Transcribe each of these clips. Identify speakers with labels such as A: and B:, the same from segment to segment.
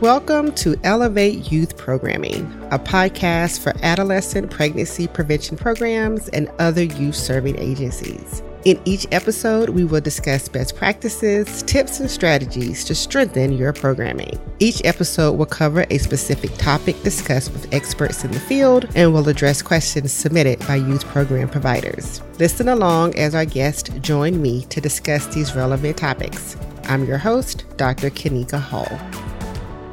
A: Welcome to Elevate Youth Programming, a podcast for adolescent pregnancy prevention programs and other youth serving agencies. In each episode, we will discuss best practices, tips, and strategies to strengthen your programming. Each episode will cover a specific topic discussed with experts in the field and will address questions submitted by youth program providers. Listen along as our guests join me to discuss these relevant topics. I'm your host, Dr. Kanika Hall.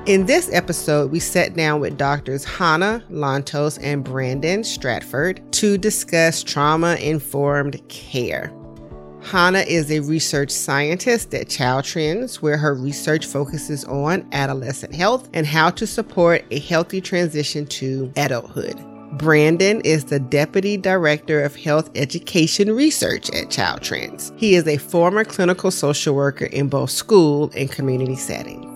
A: In this episode, we sat down with doctors Hannah Lantos and Brandon Stratford to discuss trauma informed care. Hannah is a research scientist at Child Trends, where her research focuses on adolescent health and how to support a healthy transition to adulthood. Brandon is the Deputy Director of Health Education Research at Child Trends. He is a former clinical social worker in both school and community settings.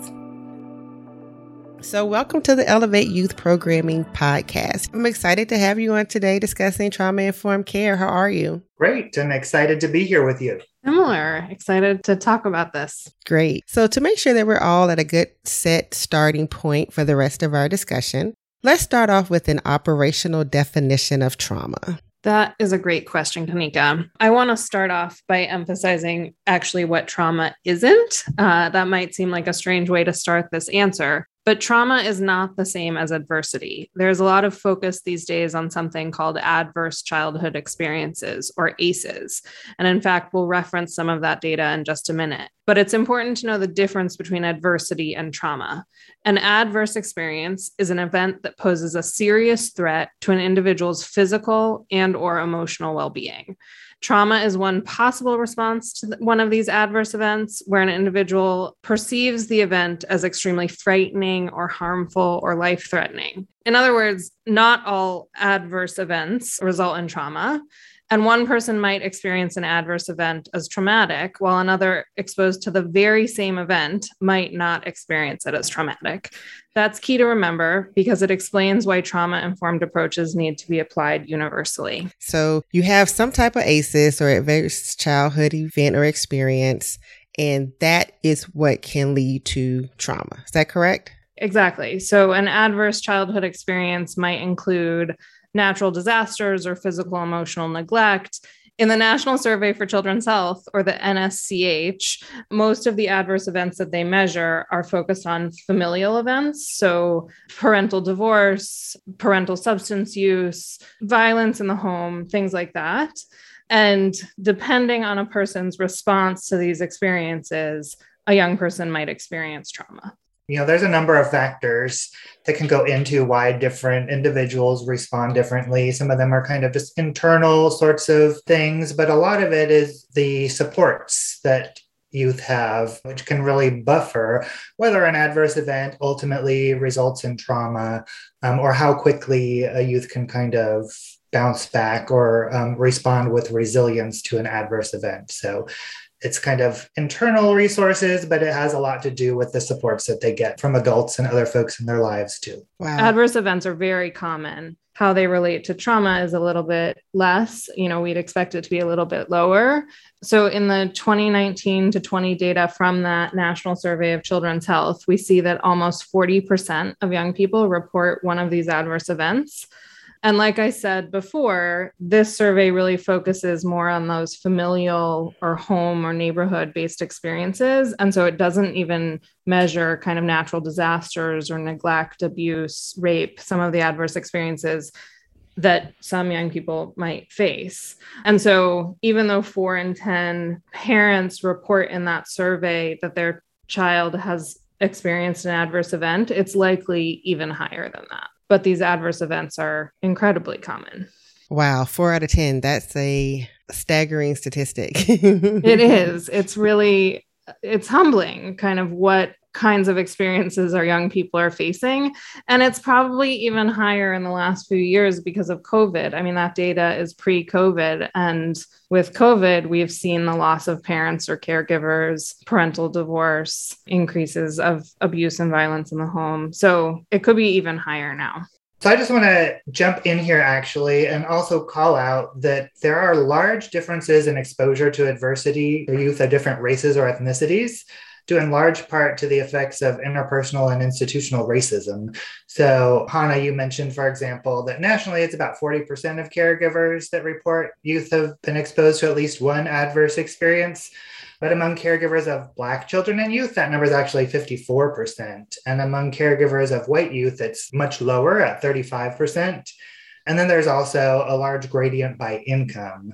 A: So, welcome to the Elevate Youth Programming Podcast. I'm excited to have you on today discussing trauma informed care. How are you?
B: Great. I'm excited to be here with you.
C: Similar. Excited to talk about this.
A: Great. So, to make sure that we're all at a good set starting point for the rest of our discussion, let's start off with an operational definition of trauma.
C: That is a great question, Kanika. I want to start off by emphasizing actually what trauma isn't. Uh, that might seem like a strange way to start this answer, but trauma is not the same as adversity. There's a lot of focus these days on something called adverse childhood experiences or ACEs. And in fact, we'll reference some of that data in just a minute. But it's important to know the difference between adversity and trauma. An adverse experience is an event that poses a serious threat to an individual's physical and or emotional well-being. Trauma is one possible response to one of these adverse events where an individual perceives the event as extremely frightening or harmful or life threatening. In other words, not all adverse events result in trauma. And one person might experience an adverse event as traumatic, while another exposed to the very same event might not experience it as traumatic. That's key to remember because it explains why trauma informed approaches need to be applied universally.
A: So, you have some type of ACEs or adverse childhood event or experience, and that is what can lead to trauma. Is that correct?
C: Exactly. So, an adverse childhood experience might include natural disasters or physical emotional neglect. In the National Survey for Children's Health, or the NSCH, most of the adverse events that they measure are focused on familial events. So, parental divorce, parental substance use, violence in the home, things like that. And depending on a person's response to these experiences, a young person might experience trauma
B: you know there's a number of factors that can go into why different individuals respond differently. Some of them are kind of just internal sorts of things but a lot of it is the supports that youth have which can really buffer whether an adverse event ultimately results in trauma um, or how quickly a youth can kind of bounce back or um, respond with resilience to an adverse event. So it's kind of internal resources, but it has a lot to do with the supports that they get from adults and other folks in their lives too.
C: Wow. Adverse events are very common. How they relate to trauma is a little bit less. You know, we'd expect it to be a little bit lower. So, in the 2019 to 20 data from that National Survey of Children's Health, we see that almost 40% of young people report one of these adverse events. And like I said before, this survey really focuses more on those familial or home or neighborhood based experiences. And so it doesn't even measure kind of natural disasters or neglect, abuse, rape, some of the adverse experiences that some young people might face. And so, even though four in 10 parents report in that survey that their child has experienced an adverse event, it's likely even higher than that but these adverse events are incredibly common.
A: Wow, four out of 10. That's a staggering statistic.
C: it is. It's really, it's humbling kind of what kinds of experiences our young people are facing. And it's probably even higher in the last few years because of COVID. I mean, that data is pre COVID. And with COVID, we've seen the loss of parents or caregivers, parental divorce, increases of abuse and violence in the home. So it could be even higher now.
B: So I just want to jump in here actually and also call out that there are large differences in exposure to adversity for youth of different races or ethnicities. Due in large part to the effects of interpersonal and institutional racism. So, Hannah, you mentioned, for example, that nationally it's about 40% of caregivers that report youth have been exposed to at least one adverse experience. But among caregivers of Black children and youth, that number is actually 54%. And among caregivers of white youth, it's much lower at 35%. And then there's also a large gradient by income.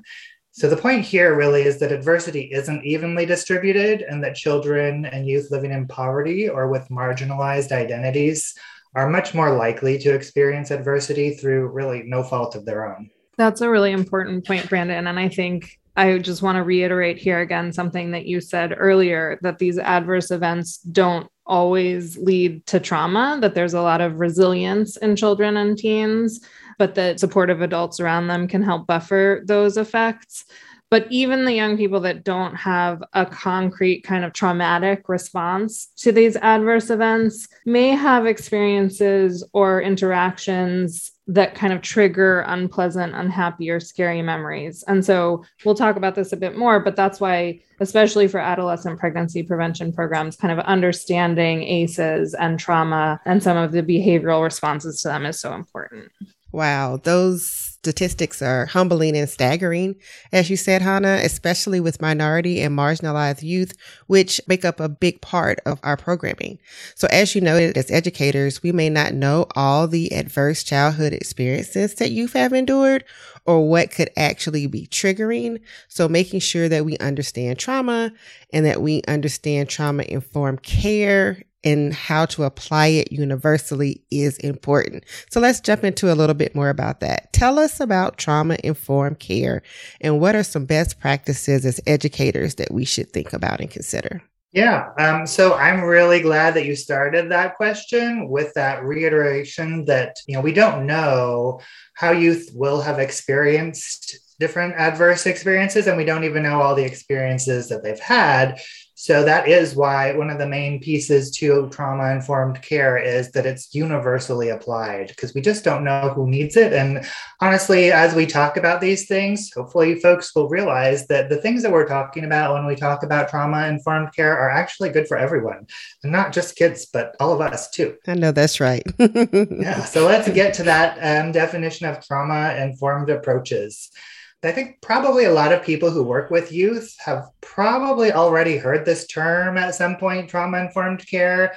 B: So the point here really is that adversity isn't evenly distributed and that children and youth living in poverty or with marginalized identities are much more likely to experience adversity through really no fault of their own.
C: That's a really important point, Brandon. And I think I just want to reiterate here again something that you said earlier that these adverse events don't always lead to trauma, that there's a lot of resilience in children and teens but that supportive adults around them can help buffer those effects. But even the young people that don't have a concrete kind of traumatic response to these adverse events may have experiences or interactions that kind of trigger unpleasant, unhappy, or scary memories. And so we'll talk about this a bit more, but that's why, especially for adolescent pregnancy prevention programs, kind of understanding ACEs and trauma and some of the behavioral responses to them is so important.
A: Wow, those statistics are humbling and staggering, as you said, Hannah, especially with minority and marginalized youth, which make up a big part of our programming. So, as you noted, as educators, we may not know all the adverse childhood experiences that youth have endured or what could actually be triggering. So, making sure that we understand trauma and that we understand trauma informed care and how to apply it universally is important. So let's jump into a little bit more about that. Tell us about trauma informed care and what are some best practices as educators that we should think about and consider?
B: Yeah, um, so I'm really glad that you started that question with that reiteration that you know we don't know how youth will have experienced different adverse experiences, and we don't even know all the experiences that they've had. So that is why one of the main pieces to trauma informed care is that it's universally applied because we just don't know who needs it. And honestly, as we talk about these things, hopefully folks will realize that the things that we're talking about when we talk about trauma informed care are actually good for everyone and not just kids, but all of us too.
A: I know that's right.
B: yeah. So let's get to that um, definition of trauma informed approaches. I think probably a lot of people who work with youth have probably already heard this term at some point trauma informed care.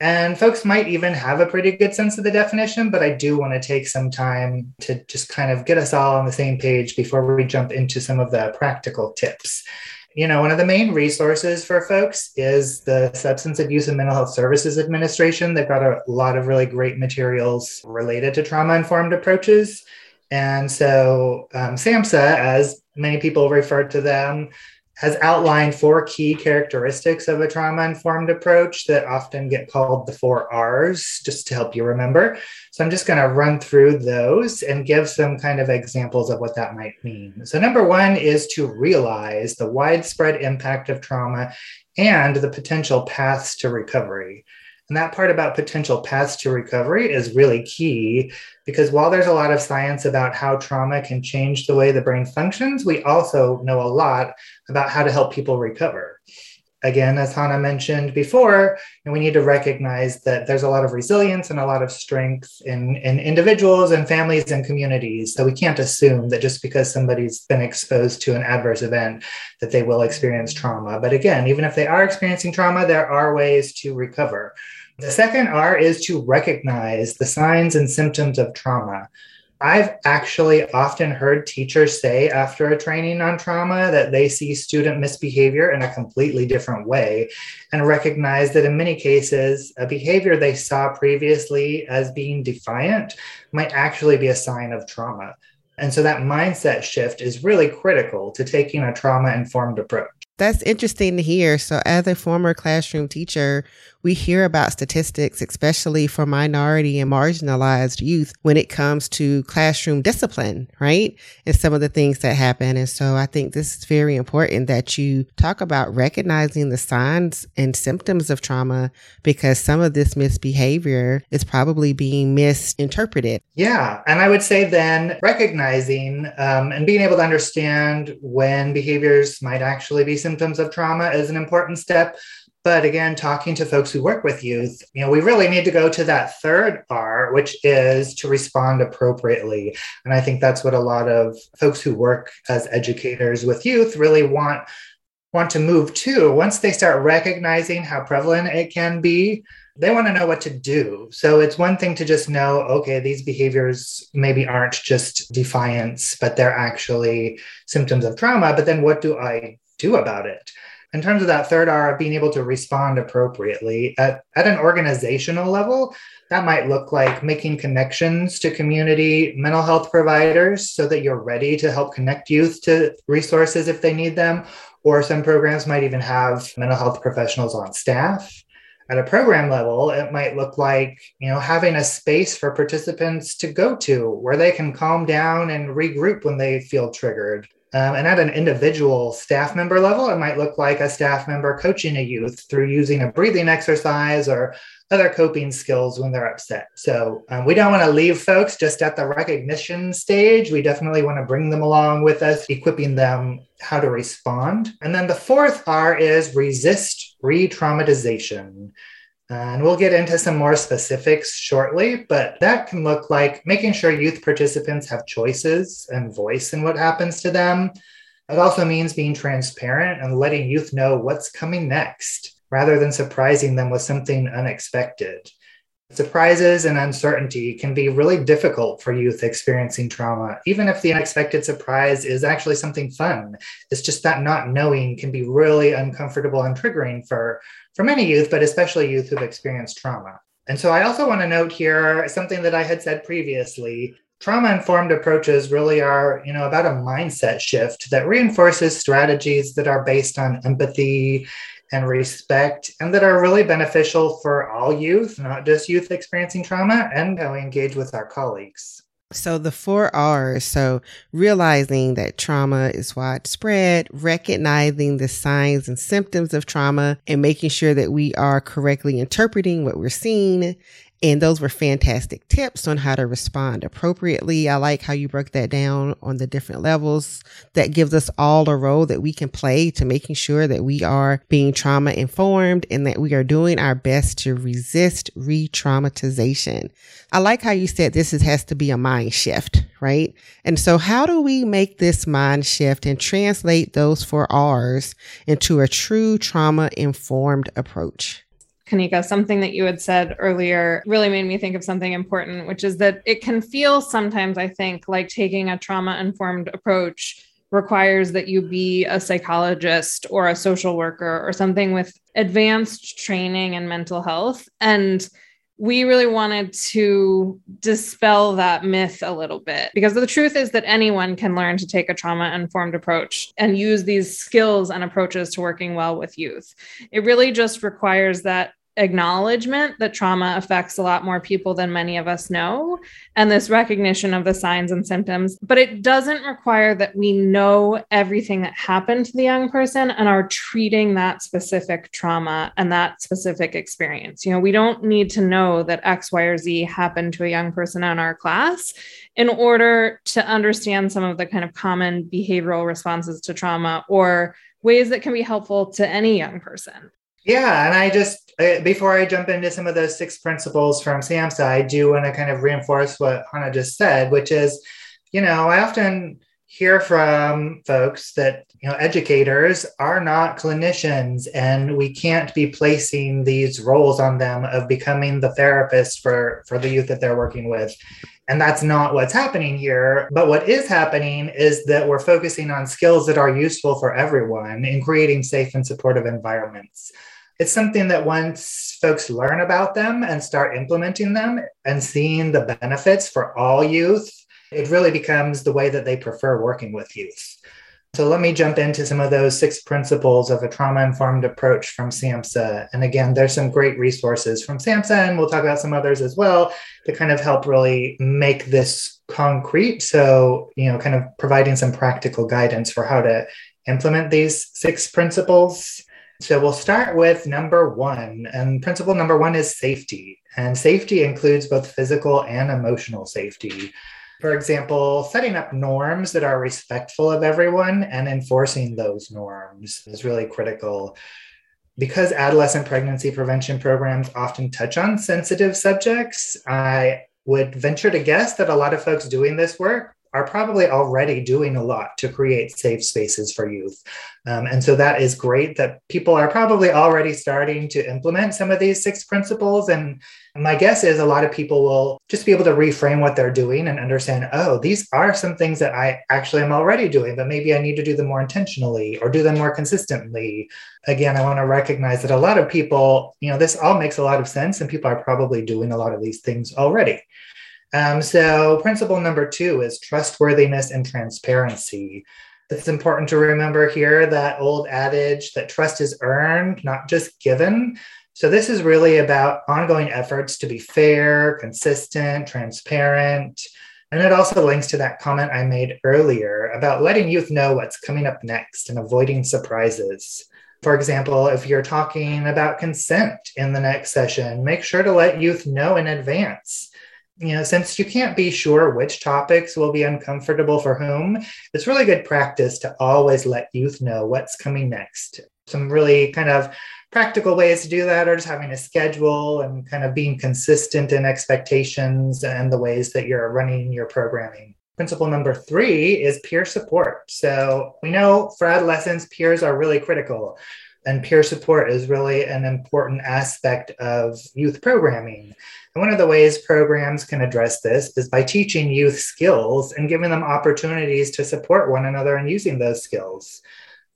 B: And folks might even have a pretty good sense of the definition, but I do want to take some time to just kind of get us all on the same page before we jump into some of the practical tips. You know, one of the main resources for folks is the Substance Abuse and Mental Health Services Administration. They've got a lot of really great materials related to trauma informed approaches. And so um, SAMHSA, as many people refer to them, has outlined four key characteristics of a trauma informed approach that often get called the four R's, just to help you remember. So I'm just going to run through those and give some kind of examples of what that might mean. So, number one is to realize the widespread impact of trauma and the potential paths to recovery. And that part about potential paths to recovery is really key because while there's a lot of science about how trauma can change the way the brain functions, we also know a lot about how to help people recover. Again, as Hannah mentioned before, and we need to recognize that there's a lot of resilience and a lot of strength in, in individuals and families and communities. So we can't assume that just because somebody's been exposed to an adverse event that they will experience trauma. But again, even if they are experiencing trauma, there are ways to recover. The second R is to recognize the signs and symptoms of trauma. I've actually often heard teachers say after a training on trauma that they see student misbehavior in a completely different way and recognize that in many cases, a behavior they saw previously as being defiant might actually be a sign of trauma. And so that mindset shift is really critical to taking a trauma informed approach.
A: That's interesting to hear. So, as a former classroom teacher, we hear about statistics, especially for minority and marginalized youth when it comes to classroom discipline, right? And some of the things that happen. And so I think this is very important that you talk about recognizing the signs and symptoms of trauma because some of this misbehavior is probably being misinterpreted.
B: Yeah. And I would say then recognizing um, and being able to understand when behaviors might actually be symptoms of trauma is an important step But again, talking to folks who work with youth, you know, we really need to go to that third R, which is to respond appropriately. And I think that's what a lot of folks who work as educators with youth really want want to move to. Once they start recognizing how prevalent it can be, they want to know what to do. So it's one thing to just know, okay, these behaviors maybe aren't just defiance, but they're actually symptoms of trauma. But then what do I do about it? In terms of that third R of being able to respond appropriately at, at an organizational level, that might look like making connections to community mental health providers so that you're ready to help connect youth to resources if they need them. Or some programs might even have mental health professionals on staff at a program level it might look like you know having a space for participants to go to where they can calm down and regroup when they feel triggered um, and at an individual staff member level, it might look like a staff member coaching a youth through using a breathing exercise or other coping skills when they're upset. So um, we don't want to leave folks just at the recognition stage. We definitely want to bring them along with us, equipping them how to respond. And then the fourth R is resist re traumatization. And we'll get into some more specifics shortly, but that can look like making sure youth participants have choices and voice in what happens to them. It also means being transparent and letting youth know what's coming next rather than surprising them with something unexpected. Surprises and uncertainty can be really difficult for youth experiencing trauma, even if the unexpected surprise is actually something fun. It's just that not knowing can be really uncomfortable and triggering for, for many youth, but especially youth who've experienced trauma. And so I also want to note here something that I had said previously. Trauma informed approaches really are, you know, about a mindset shift that reinforces strategies that are based on empathy and respect, and that are really beneficial for all youth, not just youth experiencing trauma, and how we engage with our colleagues.
A: So the four R's. So realizing that trauma is widespread, recognizing the signs and symptoms of trauma and making sure that we are correctly interpreting what we're seeing and those were fantastic tips on how to respond appropriately. I like how you broke that down on the different levels. That gives us all a role that we can play to making sure that we are being trauma informed and that we are doing our best to resist re traumatization. I like how you said this is, has to be a mind shift, right? And so how do we make this mind shift and translate those four R's into a true trauma informed approach?
C: Kanika, something that you had said earlier really made me think of something important, which is that it can feel sometimes, I think, like taking a trauma informed approach requires that you be a psychologist or a social worker or something with advanced training in mental health. And we really wanted to dispel that myth a little bit because the truth is that anyone can learn to take a trauma informed approach and use these skills and approaches to working well with youth. It really just requires that acknowledgement that trauma affects a lot more people than many of us know, and this recognition of the signs and symptoms. But it doesn't require that we know everything that happened to the young person and are treating that specific trauma and that specific experience. You know, we don't need to know that X, Y, or Z happened to a young person in our class in order to understand some of the kind of common behavioral responses to trauma or ways that can be helpful to any young person.
B: Yeah, and I just Uh, before I jump into some of those six principles from SAMHSA, I do want to kind of reinforce what Hannah just said, which is, you know, I often hear from folks that you know educators are not clinicians and we can't be placing these roles on them of becoming the therapist for for the youth that they're working with. And that's not what's happening here but what is happening is that we're focusing on skills that are useful for everyone in creating safe and supportive environments it's something that once folks learn about them and start implementing them and seeing the benefits for all youth, it really becomes the way that they prefer working with youth. So let me jump into some of those six principles of a trauma informed approach from SAMHSA. And again, there's some great resources from SAMHSA, and we'll talk about some others as well to kind of help really make this concrete. So, you know, kind of providing some practical guidance for how to implement these six principles. So we'll start with number one. And principle number one is safety. And safety includes both physical and emotional safety. For example, setting up norms that are respectful of everyone and enforcing those norms is really critical. because adolescent pregnancy prevention programs often touch on sensitive subjects, I would venture to guess that a lot of folks doing this work are probably already doing a lot to create safe spaces for youth. Um, and so that is great that people are probably already starting to implement some of these six principles. And my guess is a lot of people will just be able to reframe what they're doing and understand, oh, these are some things that I actually am already doing, but maybe I need to do them more intentionally or do them more consistently. Again, I want to recognize that a lot of people, you know, this all makes a lot of sense and people are probably doing a lot of these things already. Um, so, principle number two is trustworthiness and transparency. It's important to remember here that old adage that trust is earned, not just given. So, this is really about ongoing efforts to be fair, consistent, transparent. And it also links to that comment I made earlier about letting youth know what's coming up next and avoiding surprises. For example, if you're talking about consent in the next session, make sure to let youth know in advance you know, since you can't be sure which topics will be uncomfortable for whom, it's really good practice to always let youth know what's coming next. Some really kind of practical ways to do that are just having a schedule and kind of being consistent in expectations and the ways that you're running your programming. Principle number three is peer support. So we know for adolescents, peers are really critical and peer support is really an important aspect of youth programming. And one of the ways programs can address this is by teaching youth skills and giving them opportunities to support one another in using those skills.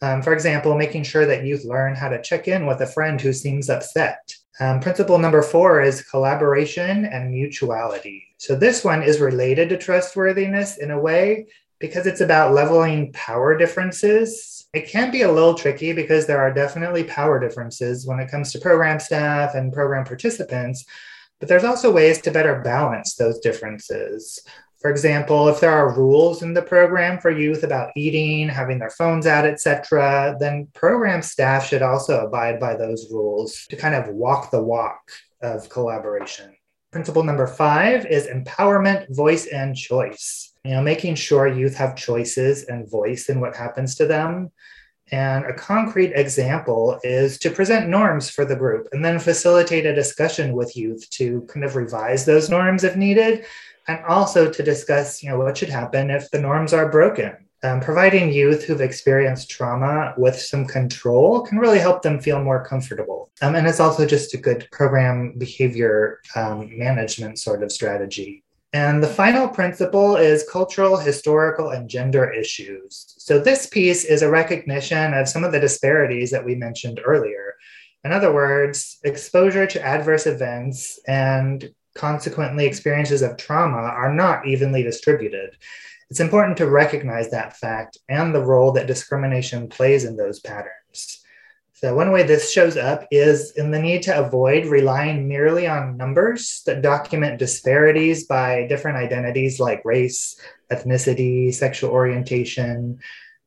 B: Um, for example, making sure that youth learn how to check in with a friend who seems upset. Um, principle number four is collaboration and mutuality. So, this one is related to trustworthiness in a way because it's about leveling power differences it can be a little tricky because there are definitely power differences when it comes to program staff and program participants, but there's also ways to better balance those differences. For example, if there are rules in the program for youth about eating, having their phones out, etc., then program staff should also abide by those rules to kind of walk the walk of collaboration. Principle number five is empowerment, voice, and choice you know, making sure youth have choices and voice in what happens to them. And a concrete example is to present norms for the group and then facilitate a discussion with youth to kind of revise those norms if needed, and also to discuss, you know, what should happen if the norms are broken. Um, providing youth who've experienced trauma with some control can really help them feel more comfortable. Um, and it's also just a good program behavior um, management sort of strategy. And the final principle is cultural, historical, and gender issues. So, this piece is a recognition of some of the disparities that we mentioned earlier. In other words, exposure to adverse events and consequently experiences of trauma are not evenly distributed. It's important to recognize that fact and the role that discrimination plays in those patterns. So, one way this shows up is in the need to avoid relying merely on numbers that document disparities by different identities like race, ethnicity, sexual orientation.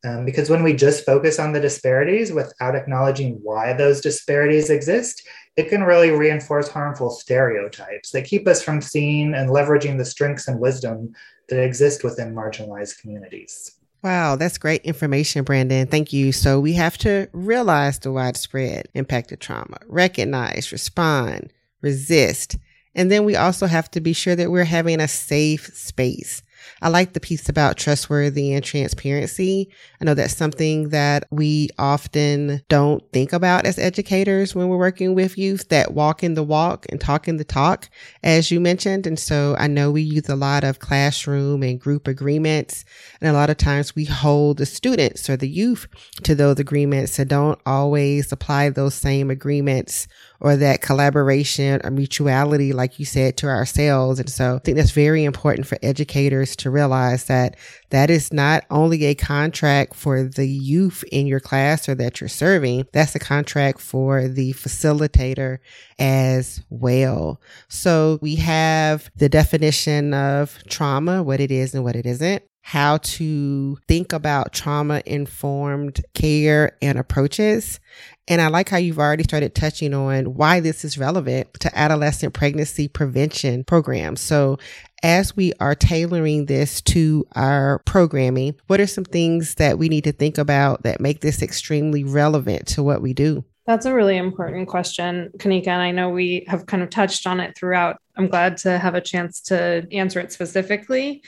B: Um, because when we just focus on the disparities without acknowledging why those disparities exist, it can really reinforce harmful stereotypes that keep us from seeing and leveraging the strengths and wisdom that exist within marginalized communities.
A: Wow, that's great information, Brandon. Thank you. So we have to realize the widespread impact of trauma, recognize, respond, resist, and then we also have to be sure that we're having a safe space I like the piece about trustworthy and transparency. I know that's something that we often don't think about as educators when we're working with youth that walk in the walk and talk in the talk, as you mentioned. And so I know we use a lot of classroom and group agreements. And a lot of times we hold the students or the youth to those agreements. So don't always apply those same agreements or that collaboration or mutuality, like you said, to ourselves. And so I think that's very important for educators to realize that that is not only a contract for the youth in your class or that you're serving, that's a contract for the facilitator as well. So we have the definition of trauma, what it is and what it isn't how to think about trauma informed care and approaches. And I like how you've already started touching on why this is relevant to adolescent pregnancy prevention programs. So as we are tailoring this to our programming, what are some things that we need to think about that make this extremely relevant to what we do?
C: That's a really important question, Kanika. And I know we have kind of touched on it throughout. I'm glad to have a chance to answer it specifically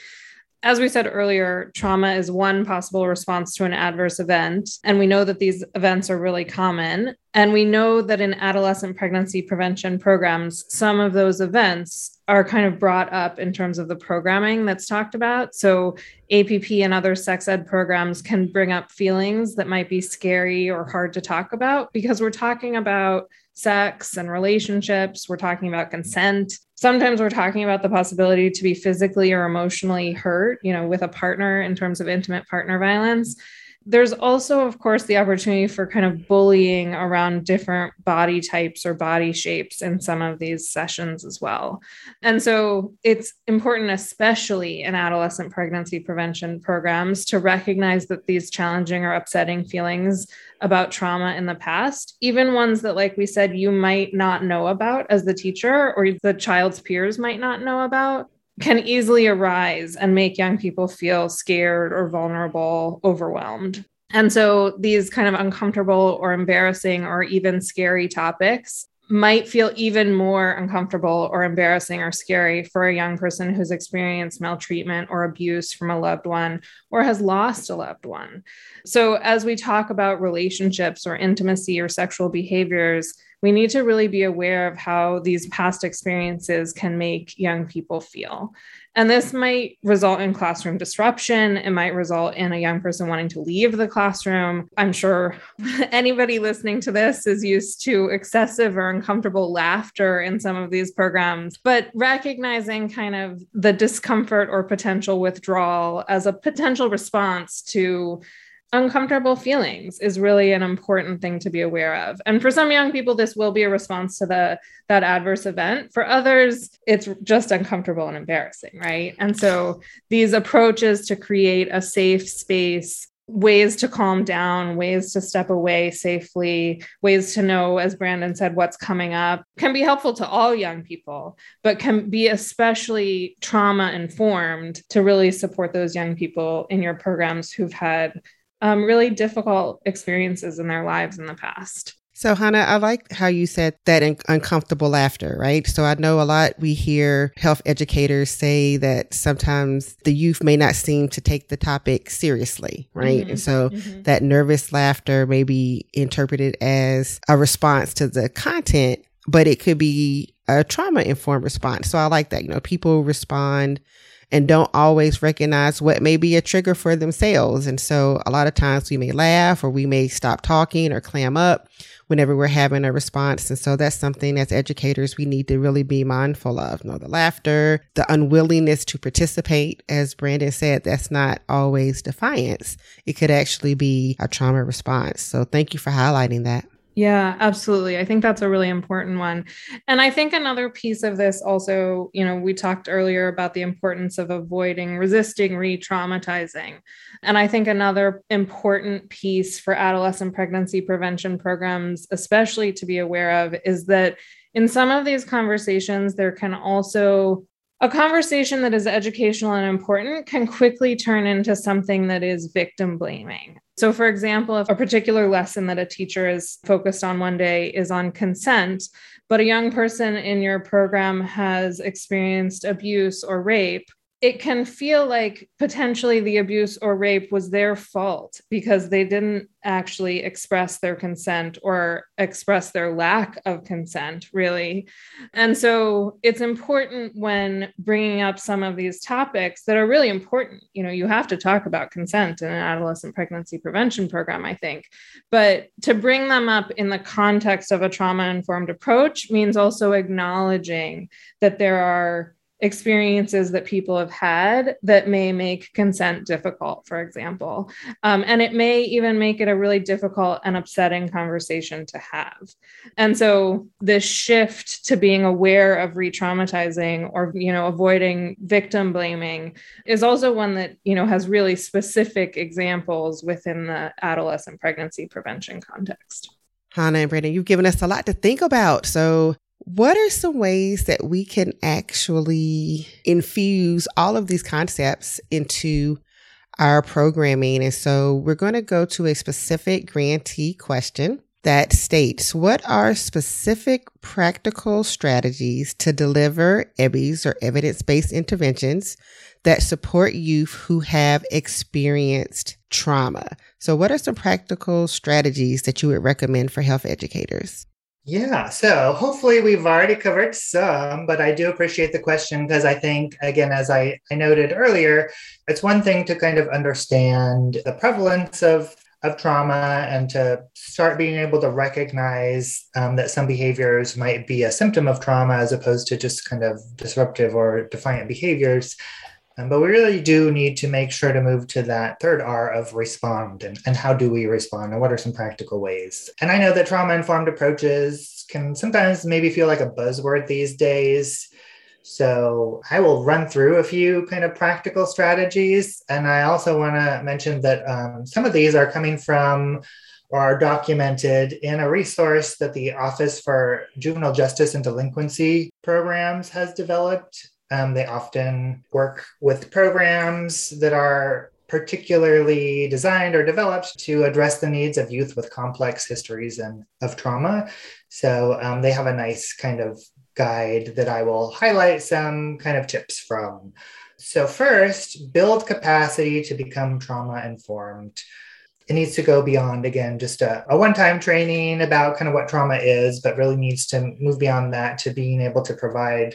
C: as we said earlier, trauma is one possible response to an adverse event. And we know that these events are really common. And we know that in adolescent pregnancy prevention programs, some of those events are kind of brought up in terms of the programming that's talked about. So, APP and other sex ed programs can bring up feelings that might be scary or hard to talk about because we're talking about sex and relationships, we're talking about consent sometimes we're talking about the possibility to be physically or emotionally hurt, you know, with a partner in terms of intimate partner violence. There's also, of course, the opportunity for kind of bullying around different body types or body shapes in some of these sessions as well. And so it's important, especially in adolescent pregnancy prevention programs, to recognize that these challenging or upsetting feelings about trauma in the past, even ones that, like we said, you might not know about as the teacher or the child's peers might not know about, can easily arise and make young people feel scared or vulnerable, overwhelmed. And so these kind of uncomfortable or embarrassing or even scary topics might feel even more uncomfortable or embarrassing or scary for a young person who's experienced maltreatment or abuse from a loved one or has lost a loved one. So, as we talk about relationships or intimacy or sexual behaviors, we need to really be aware of how these past experiences can make young people feel. And this might result in classroom disruption. It might result in a young person wanting to leave the classroom. I'm sure anybody listening to this is used to excessive or uncomfortable laughter in some of these programs, but recognizing kind of the discomfort or potential withdrawal as a potential response to uncomfortable feelings is really an important thing to be aware of. And for some young people this will be a response to the that adverse event. For others it's just uncomfortable and embarrassing right? And so these approaches to create a safe space ways to calm down, ways to step away safely, ways to know, as Brandon said, what's coming up can be helpful to all young people, but can be especially trauma informed to really support those young people in your programs who've had um, really difficult experiences in their lives in the past.
A: So, Hannah, I like how you said that in- uncomfortable laughter, right? So, I know a lot we hear health educators say that sometimes the youth may not seem to take the topic seriously, right? Mm-hmm. And so, mm-hmm. that nervous laughter may be interpreted as a response to the content, but it could be a trauma informed response. So, I like that. You know, people respond and don't always recognize what may be a trigger for themselves. And so a lot of times we may laugh or we may stop talking or clam up whenever we're having a response. And so that's something as educators we need to really be mindful of. You know, the laughter, the unwillingness to participate, as Brandon said, that's not always defiance. It could actually be a trauma response. So thank you for highlighting that.
C: Yeah, absolutely. I think that's a really important one. And I think another piece of this also, you know, we talked earlier about the importance of avoiding, resisting re traumatizing. And I think another important piece for adolescent pregnancy prevention programs, especially to be aware of, is that in some of these conversations, there can also a conversation that is educational and important can quickly turn into something that is victim blaming. So, for example, if a particular lesson that a teacher is focused on one day is on consent, but a young person in your program has experienced abuse or rape, it can feel like potentially the abuse or rape was their fault because they didn't actually express their consent or express their lack of consent, really. And so it's important when bringing up some of these topics that are really important. You know, you have to talk about consent in an adolescent pregnancy prevention program, I think. But to bring them up in the context of a trauma informed approach means also acknowledging that there are experiences that people have had that may make consent difficult, for example. Um, and it may even make it a really difficult and upsetting conversation to have. And so this shift to being aware of re-traumatizing or, you know, avoiding victim blaming is also one that, you know, has really specific examples within the adolescent pregnancy prevention context.
A: Hannah and Brandon, you've given us a lot to think about. So what are some ways that we can actually infuse all of these concepts into our programming? And so we're going to go to a specific grantee question. that states what are specific practical strategies to deliver EBIs or evidence based interventions that support youth who have experienced trauma. So, what are some practical strategies that you would recommend for health educators?
B: Yeah, so hopefully we've already covered some, but I do appreciate the question because I think, again, as I, I noted earlier, it's one thing to kind of understand the prevalence of of trauma and to start being able to recognize um, that some behaviors might be a symptom of trauma as opposed to just kind of disruptive or defiant behaviors. Um, but we really do need to make sure to move to that third R of respond and, and how do we respond and what are some practical ways. And I know that trauma informed approaches can sometimes maybe feel like a buzzword these days. So I will run through a few kind of practical strategies. And I also want to mention that um, some of these are coming from or are documented in a resource that the Office for Juvenile Justice and Delinquency Programs has developed. Um, they often work with programs that are particularly designed or developed to address the needs of youth with complex histories and of trauma. So um, they have a nice kind of guide that I will highlight some kind of tips from. So, first, build capacity to become trauma informed. It needs to go beyond, again, just a, a one time training about kind of what trauma is, but really needs to move beyond that to being able to provide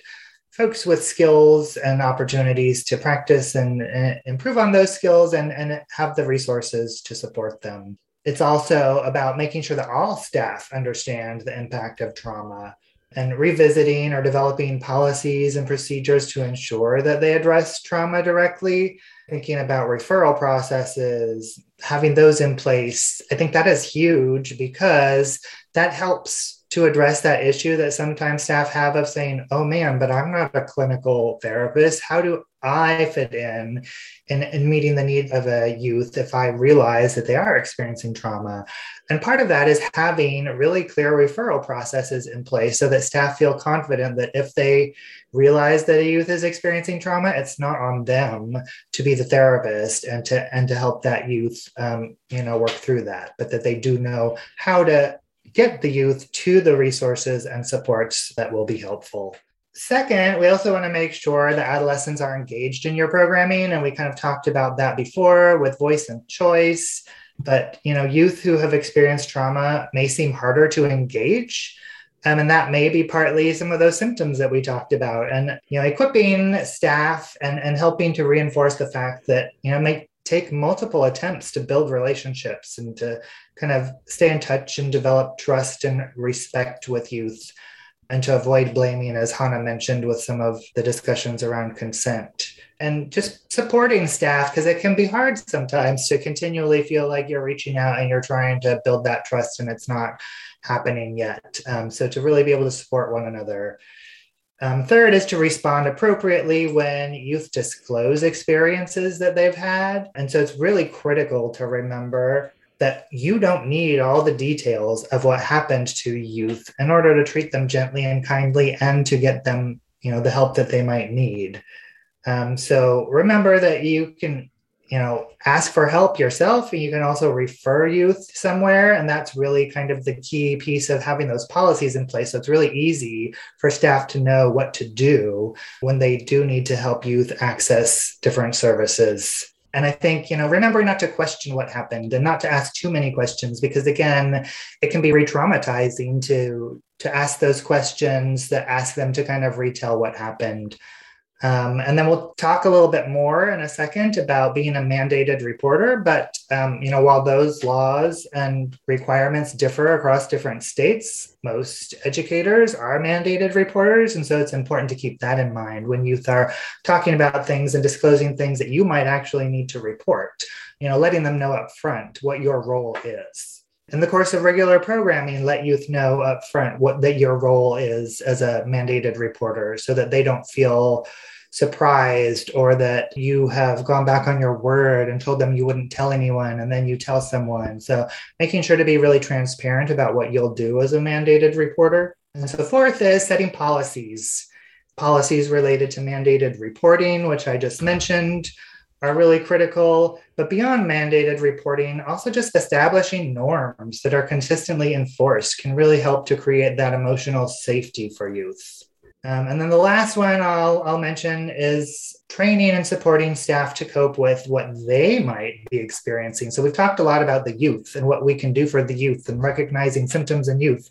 B: folks with skills and opportunities to practice and, and, improve on those skills and, and have the resources to support them. It's also about making sure that all staff understand the impact of trauma and revisiting or developing policies and procedures to ensure that they address trauma directly, thinking about referral processes, having those in place. I think that is huge because that helps to address that issue that sometimes staff have of saying, oh man, but I'm not a clinical therapist. How do I fit in, in in meeting the need of a youth if I realize that they are experiencing trauma? And part of that is having really clear referral processes in place so that staff feel confident that if they realize that a youth is experiencing trauma, it's not on them to be the therapist and to and to help that youth um, you know work through that, but that they do know how to get the youth to the resources and supports that will be helpful. Second, we also want to make sure that adolescents are engaged in your programming. And we kind of talked about that before with voice and choice. But you know, youth who have experienced trauma may seem harder to engage. Um, and that may be partly some of those symptoms that we talked about. And you know, equipping staff and, and helping to reinforce the fact that, you know, make take multiple attempts to build relationships and to kind of stay in touch and develop trust and respect with youth and to avoid blaming as hannah mentioned with some of the discussions around consent. And just supporting staff because it can be hard sometimes to continually feel like you're reaching out and you're trying to build that trust and it's not happening yet. Um, so to really be able to support one another. Um, third is to respond appropriately when youth disclose experiences that they've had. And so it's really critical to remember that you don't need all the details of what happened to youth in order to treat them gently and kindly and to get them, you know, the help that they might need. Um, so remember that you can you know ask for help yourself and you can also refer youth somewhere. And that's really kind of the key piece of having those policies in place. So it's really easy for staff to know what to do when they do need to help youth access different services and i think you know remembering not to question what happened and not to ask too many questions because again it can be re-traumatizing to to ask those questions that ask them to kind of retell what happened um, and then we'll talk a little bit more in a second about being a mandated reporter. But um, you know, while those laws and requirements differ across different states, most educators are mandated reporters, and so it's important to keep that in mind when youth are talking about things and disclosing things that you might actually need to report. You know, letting them know up front what your role is in the course of regular programming, let youth know up front what that your role is as a mandated reporter so that they don't feel surprised or that you have gone back on your word and told them you wouldn't tell anyone and then you tell someone. So making sure to be really transparent about what you'll do as a mandated reporter. And so fourth is setting policies. Policies related to mandated reporting, which I just mentioned, are really critical. But beyond mandated reporting, also just establishing norms that are consistently enforced can really help to create that emotional safety for youth. Um, and then the last one I'll, I'll mention is training and supporting staff to cope with what they might be experiencing. So we've talked a lot about the youth and what we can do for the youth and recognizing symptoms in youth.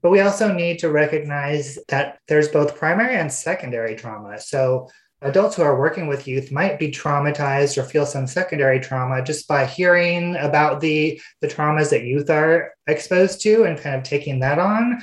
B: But we also need to recognize that there's both primary and secondary trauma. So adults who are working with youth might be traumatized or feel some secondary trauma just by hearing about the, the traumas that youth are exposed to and kind of taking that on.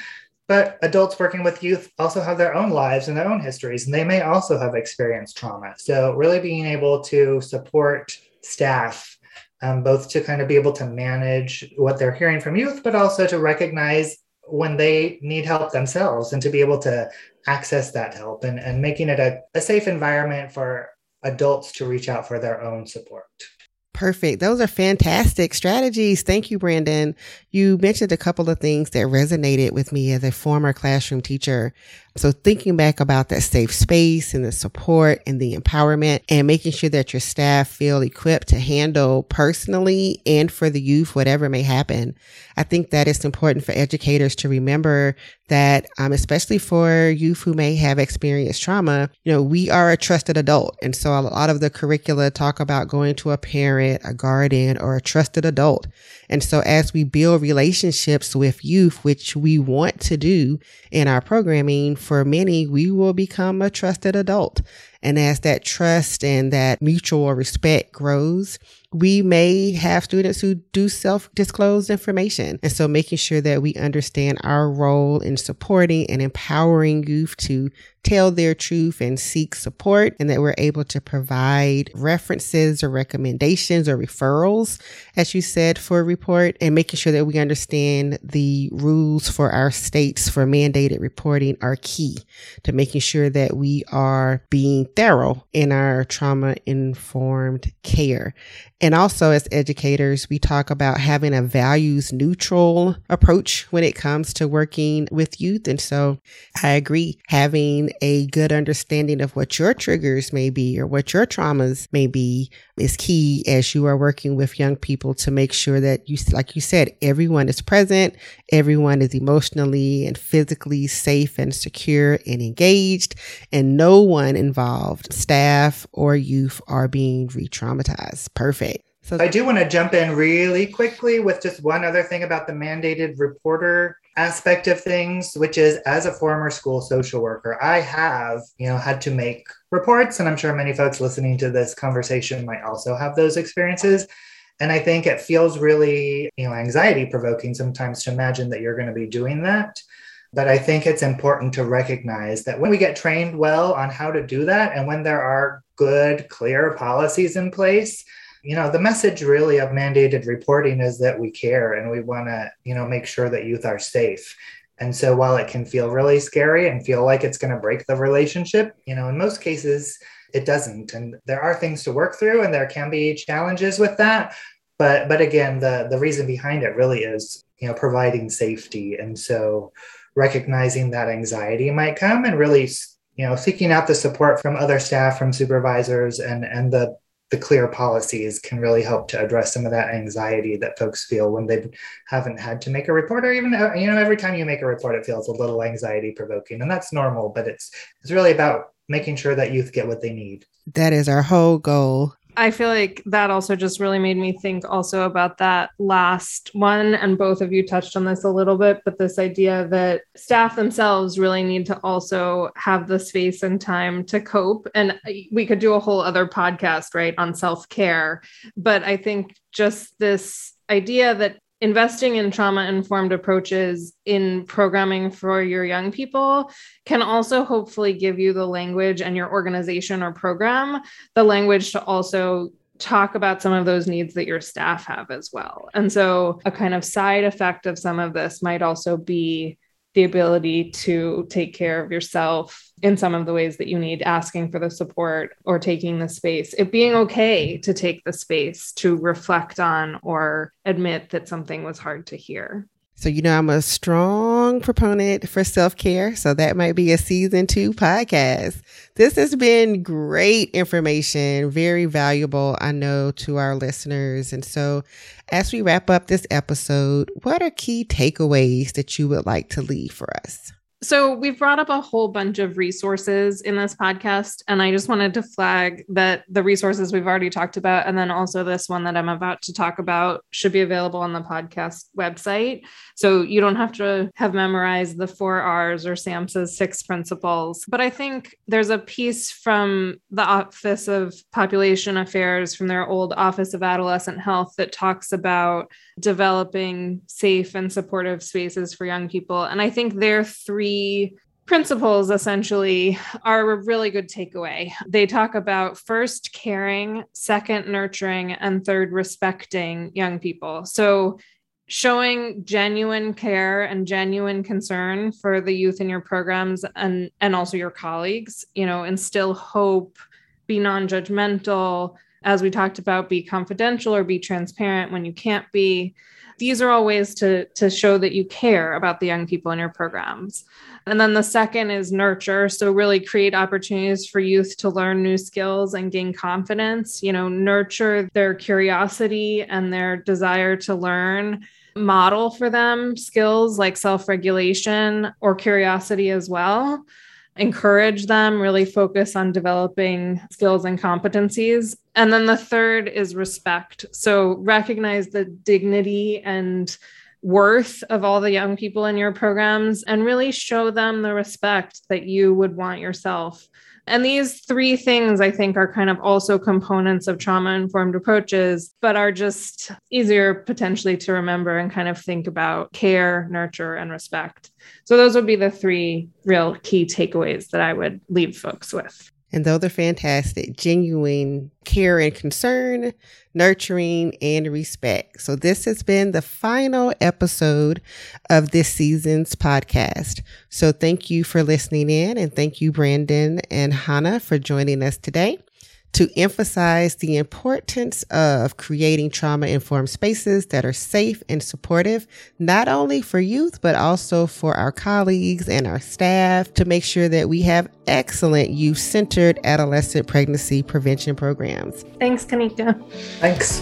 B: But adults working with youth also have their own lives and their own histories, and they may also have experienced trauma. So, really being able to support staff, um, both to kind of be able to manage what they're hearing from youth, but also to recognize when they need help themselves and to be able to access that help and, and making it a, a safe environment for adults to reach out for their own support.
A: Perfect. Those are fantastic strategies. Thank you, Brandon. You mentioned a couple of things that resonated with me as a former classroom teacher. So thinking back about that safe space and the support and the empowerment and making sure that your staff feel equipped to handle personally and for the youth, whatever may happen. I think that it's important for educators to remember that, um, especially for youth who may have experienced trauma, you know, we are a trusted adult. And so a lot of the curricula talk about going to a parent, a guardian, or a trusted adult. And so as we build relationships with youth, which we want to do in our programming, for many, we will become a trusted adult. And as that trust and that mutual respect grows, we may have students who do self disclose information. And so making sure that we understand our role in supporting and empowering youth to tell their truth and seek support and that we're able to provide references or recommendations or referrals, as you said, for a report and making sure that we understand the rules for our states for mandated reporting are key to making sure that we are being thorough in our trauma informed care. And also as educators, we talk about having a values neutral approach when it comes to working with youth. And so I agree having a good understanding of what your triggers may be or what your traumas may be is key as you are working with young people to make sure that you, like you said, everyone is present, everyone is emotionally and physically safe and secure and engaged, and no one involved, staff or youth, are being re traumatized. Perfect.
B: So I do want to jump in really quickly with just one other thing about the mandated reporter aspect of things, which is as a former school social worker, I have, you know, had to make reports, and I'm sure many folks listening to this conversation might also have those experiences. And I think it feels really, you know, anxiety provoking sometimes to imagine that you're going to be doing that. But I think it's important to recognize that when we get trained well on how to do that, and when there are good, clear policies in place, you know the message really of mandated reporting is that we care and we want to you know make sure that youth are safe. And so while it can feel really scary and feel like it's going to break the relationship you know in most cases it doesn't. And there are things to work through and there can be challenges with that. But but again the the reason behind it really is you know providing safety. And so recognizing that anxiety might come and really you know seeking out the support from other staff from supervisors and and the the clear policies can really help to address some of that anxiety that folks feel when they haven't had to make a report or even you know every time you make a report it feels a little anxiety provoking and that's normal but it's it's really about making sure that youth get what they need.
A: That is our whole goal
C: I feel like that also just really made me think also about that last one. And both of you touched on this a little bit, but this idea that staff themselves really need to also have the space and time to cope. And we could do a whole other podcast, right, on self care. But I think just this idea that investing in trauma informed approaches in programming for your young people can also hopefully give you the language and your organization or program the language to also talk about some of those needs that your staff have as well. And so, a kind of side effect of some of this might also be the ability to take care of yourself in some of the ways that you need, asking for the support or taking the space, it being okay to take the space to reflect on or admit that something was hard to hear.
A: So, you know, I'm a strong proponent for self care. So, that might be a season two podcast. This has been great information, very valuable, I know, to our listeners. And so, as we wrap up this episode, what are key takeaways that you would like to leave for us?
C: So, we've brought up a whole bunch of resources in this podcast, and I just wanted to flag that the resources we've already talked about, and then also this one that I'm about to talk about, should be available on the podcast website. So, you don't have to have memorized the four R's or SAMHSA's six principles. But I think there's a piece from the Office of Population Affairs, from their old Office of Adolescent Health, that talks about developing safe and supportive spaces for young people. And I think their three principles essentially are a really good takeaway. They talk about first caring, second nurturing, and third respecting young people. So showing genuine care and genuine concern for the youth in your programs and and also your colleagues, you know, instill hope, be non-judgmental, as we talked about, be confidential or be transparent when you can't be. These are all ways to, to show that you care about the young people in your programs. And then the second is nurture. So, really create opportunities for youth to learn new skills and gain confidence, you know, nurture their curiosity and their desire to learn, model for them skills like self regulation or curiosity as well encourage them, really focus on developing skills and competencies. And then the third is respect. So recognize the dignity and worth of all the young people in your programs and really show them the respect that you would want yourself. And these three things, I think, are kind of also components of trauma informed approaches, but are just easier potentially to remember and kind of think about care, nurture, and respect. So, those would be the three real key takeaways that I would leave folks with.
A: And those are fantastic, genuine care and concern, nurturing, and respect. So, this has been the final episode of this season's podcast. So, thank you for listening in, and thank you, Brandon and Hannah, for joining us today to emphasize the importance of creating trauma informed spaces that are safe and supportive, not only for youth, but also for our colleagues and our staff to make sure that we have excellent youth centered adolescent pregnancy prevention programs.
C: Thanks, Kanika.
B: Thanks.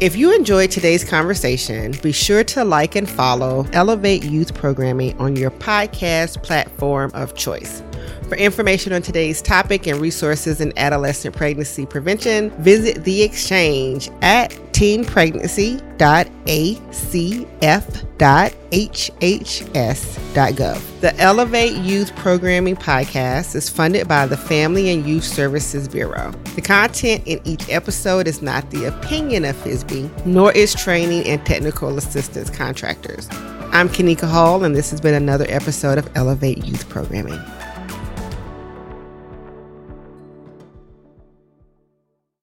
A: If you enjoyed today's conversation, be sure to like and follow Elevate Youth Programming on your podcast platform of choice. For information on today's topic and resources in adolescent pregnancy prevention, visit the exchange at teenpregnancy.acf.hhs.gov. The Elevate Youth Programming Podcast is funded by the Family and Youth Services Bureau. The content in each episode is not the opinion of FYSB, nor is training and technical assistance contractors. I'm Kanika Hall, and this has been another episode of Elevate Youth Programming.